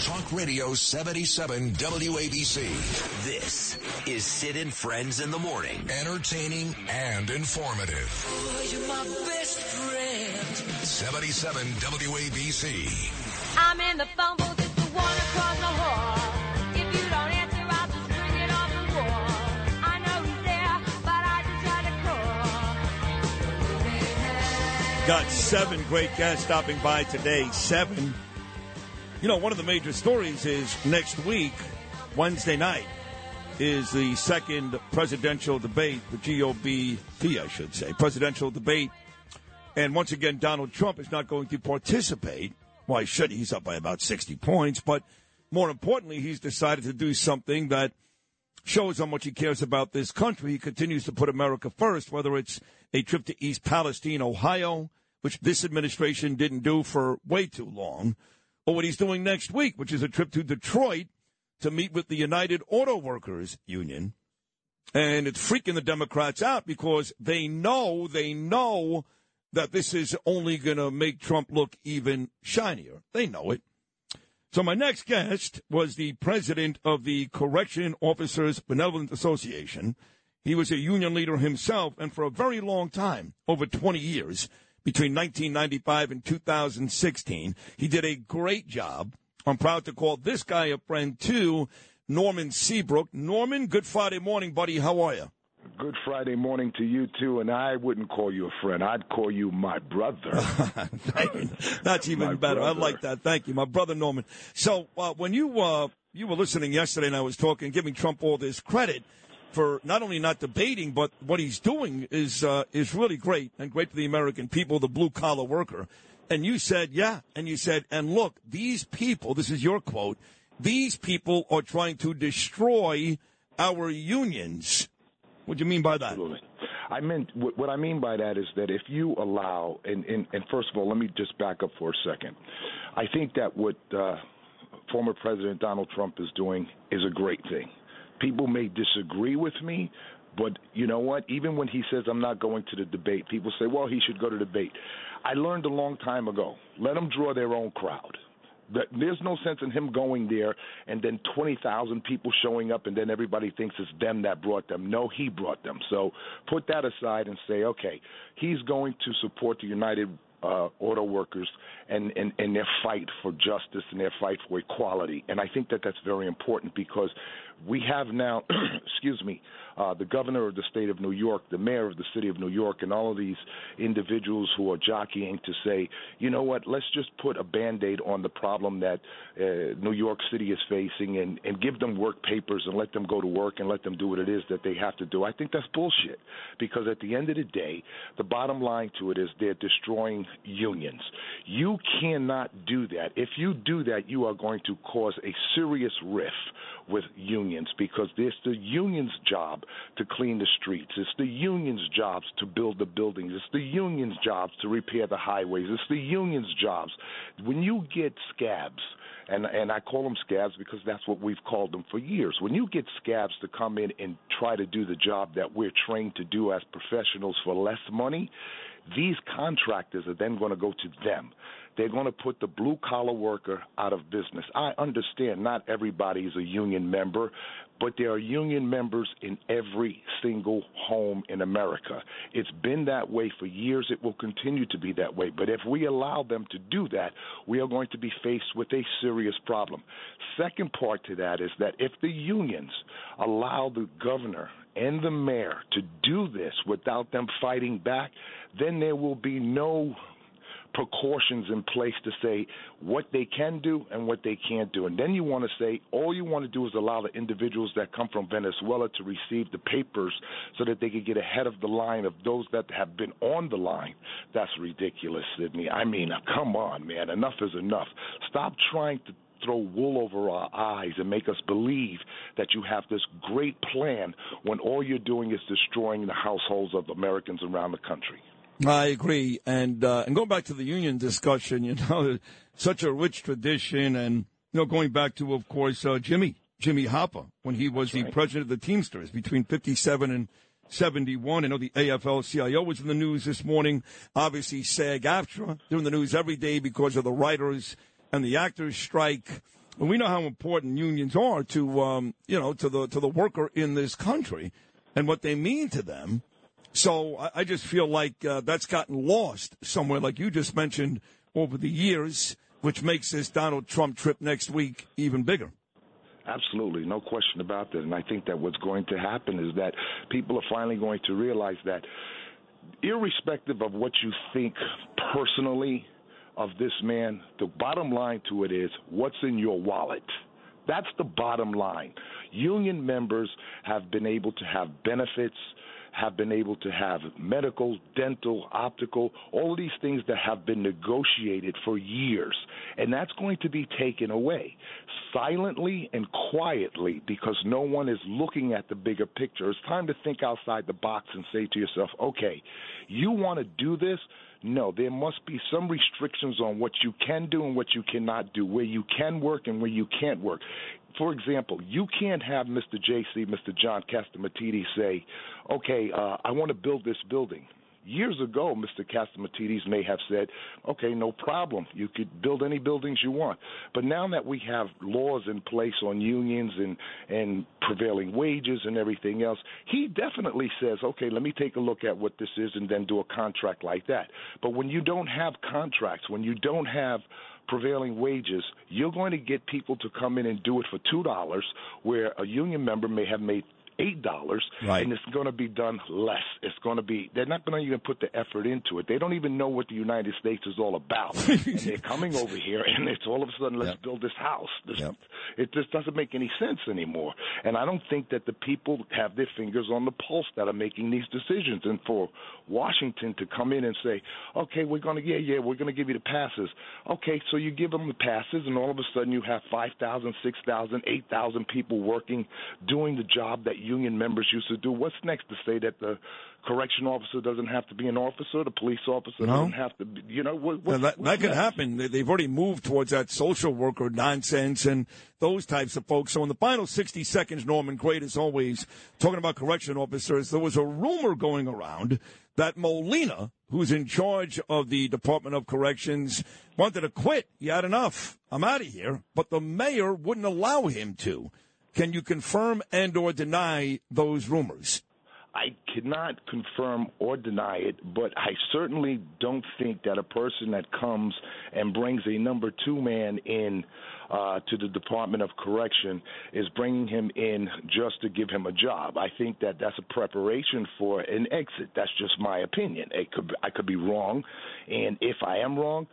Talk Radio 77 WABC. This is Sid and Friends in the Morning. Entertaining and informative. Oh, you're my best friend. 77 WABC. I'm in the phone booth, it's the one across the hall. If you don't answer, I'll just bring it off the wall. I know he's there, but I just try to call. Got seven great guests stopping by today. Seven. You know, one of the major stories is next week, Wednesday night, is the second presidential debate, the GOBP, I should say, presidential debate. And once again, Donald Trump is not going to participate. Why should he? He's up by about 60 points. But more importantly, he's decided to do something that shows how much he cares about this country. He continues to put America first, whether it's a trip to East Palestine, Ohio, which this administration didn't do for way too long, or what he's doing next week, which is a trip to Detroit to meet with the United Auto Workers Union. And it's freaking the Democrats out because they know, they know that this is only going to make Trump look even shinier. They know it. So my next guest was the president of the Correction Officers Benevolent Association. He was a union leader himself, and for a very long time, over 20 years, between 1995 and 2016, he did a great job. I'm proud to call this guy a friend too, Norman Seabrook. Norman, good Friday morning, buddy. How are you? Good Friday morning to you too, and I wouldn't call you a friend. I'd call you my brother. Thank you. That's even My better. I like that. Thank you, my brother Norman. So uh, when you uh, you were listening yesterday, and I was talking, giving Trump all this credit for not only not debating, but what he's doing is uh, is really great and great for the American people, the blue collar worker. And you said, yeah, and you said, and look, these people. This is your quote. These people are trying to destroy our unions. What do you mean by that? Absolutely. I meant what I mean by that is that if you allow, and, and, and first of all, let me just back up for a second. I think that what uh, former President Donald Trump is doing is a great thing. People may disagree with me, but you know what? Even when he says I'm not going to the debate, people say, well, he should go to the debate. I learned a long time ago. Let them draw their own crowd. There's no sense in him going there and then 20,000 people showing up and then everybody thinks it's them that brought them. No, he brought them. So put that aside and say, okay, he's going to support the United uh, auto workers and, and, and their fight for justice and their fight for equality. And I think that that's very important because we have now, excuse me, uh, the governor of the state of New York, the mayor of the city of New York, and all of these individuals who are jockeying to say, you know what, let's just put a band aid on the problem that uh, New York City is facing and, and give them work papers and let them go to work and let them do what it is that they have to do. I think that's bullshit because at the end of the day, the bottom line to it is they're destroying unions. You cannot do that. If you do that, you are going to cause a serious rift with unions because it's the union's job to clean the streets. It's the union's jobs to build the buildings. It's the union's jobs to repair the highways. It's the union's jobs. When you get scabs, and and I call them scabs because that's what we've called them for years. When you get scabs to come in and try to do the job that we're trained to do as professionals for less money, these contractors are then going to go to them. They're going to put the blue collar worker out of business. I understand not everybody is a union member, but there are union members in every single home in America. It's been that way for years. It will continue to be that way. But if we allow them to do that, we are going to be faced with a serious problem. Second part to that is that if the unions allow the governor and the mayor to do this without them fighting back, then there will be no precautions in place to say what they can do and what they can't do. And then you want to say all you want to do is allow the individuals that come from Venezuela to receive the papers so that they can get ahead of the line of those that have been on the line. That's ridiculous, Sydney. I mean, come on, man. Enough is enough. Stop trying to throw wool over our eyes and make us believe that you have this great plan when all you're doing is destroying the households of Americans around the country. I agree, and uh, and going back to the union discussion, you know, such a rich tradition, and you know, going back to, of course, uh, Jimmy Jimmy Hoffa when he was the president of the Teamsters between '57 and '71. I know the AFL-CIO was in the news this morning. Obviously, SAG-AFTRA they're in the news every day because of the writers and the actors strike. And we know how important unions are to, um, you know, to the to the worker in this country, and what they mean to them. So I, I just feel like uh, that's gotten lost somewhere, like you just mentioned over the years, which makes this Donald Trump trip next week even bigger. Absolutely, no question about that. And I think that what's going to happen is that people are finally going to realize that, irrespective of what you think personally of this man, the bottom line to it is what's in your wallet. That's the bottom line. Union members have been able to have benefits have been able to have medical, dental, optical, all of these things that have been negotiated for years. And that's going to be taken away silently and quietly because no one is looking at the bigger picture. It's time to think outside the box and say to yourself, okay, you want to do this? No, there must be some restrictions on what you can do and what you cannot do, where you can work and where you can't work for example, you can't have Mr. JC, Mr. John Catsimatidis say, okay, uh, I want to build this building. Years ago, Mr. Catsimatidis may have said, okay, no problem. You could build any buildings you want. But now that we have laws in place on unions and, and prevailing wages and everything else, he definitely says, okay, let me take a look at what this is and then do a contract like that. But when you don't have contracts, when you don't have prevailing wages, you're going to get people to come in and do it for two dollars, where a union member may have made eight dollars, right. and it's going to be done less. It's going to be they're not going to even put the effort into it. They don't even know what the United States is all about, and they're coming over here, and it's all of a sudden let's yep. build this house. This, yep. It just doesn't make any sense anymore. And I don't think that the people have their fingers on the pulse that are making these decisions. And for Washington to come in and say, okay, we're going to yeah yeah we're going to give you the passes. Okay, so you give them the passes, and all of a sudden you have five thousand, six thousand, eight thousand people working doing the job that union members used to do. What's next to say that the correction officer doesn't have to be an officer, the police officer no. doesn't have to be, you know, what, what, that, that could happen. They've already moved towards that social worker nonsense and those types of folks. So in the final 60 seconds, Norman, great as always, talking about correction officers, there was a rumor going around that Molina, who's in charge of the Department of Corrections, wanted to quit. He had enough. I'm out of here. But the mayor wouldn't allow him to. Can you confirm and or deny those rumors? I cannot confirm or deny it, but I certainly don't think that a person that comes and brings a number two man in uh, to the Department of Correction is bringing him in just to give him a job. I think that that's a preparation for an exit. That's just my opinion. Could I could be wrong, and if I am wrong,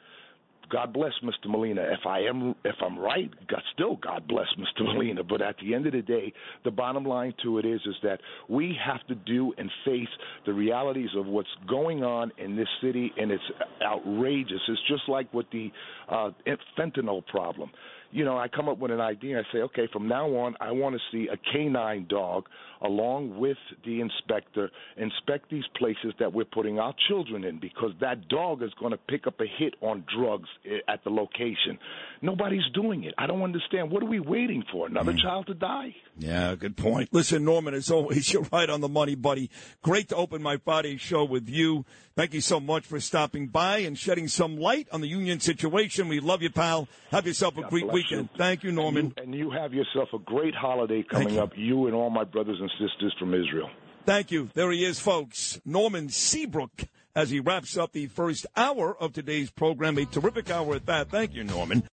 God bless Mr. Molina. If I am, if I'm right, God, still God bless Mr. Molina. But at the end of the day, the bottom line to it is, is that we have to do and face the realities of what's going on in this city, and it's outrageous. It's just like with the uh, fentanyl problem you know, I come up with an idea. And I say, okay, from now on, I want to see a canine dog along with the inspector inspect these places that we're putting our children in because that dog is going to pick up a hit on drugs eh, at the location. Nobody's doing it. I don't understand. What are we waiting for? Another mm. child to die? Yeah, good point. Listen, Norman, as always, you're right on the money, buddy. Great to open my Friday show with you. Thank you so much for stopping by and shedding some light on the union situation. We love you, pal. Have yourself a God great weekend. Thank you, Norman. And you, and you, have yourself a great holiday coming you. up, you and all my brothers and sisters from Israel. Thank you. There he is, folks. Norman Seabrook as he wraps up the first hour of today's program. A terrific hour at that. Thank you, Norman.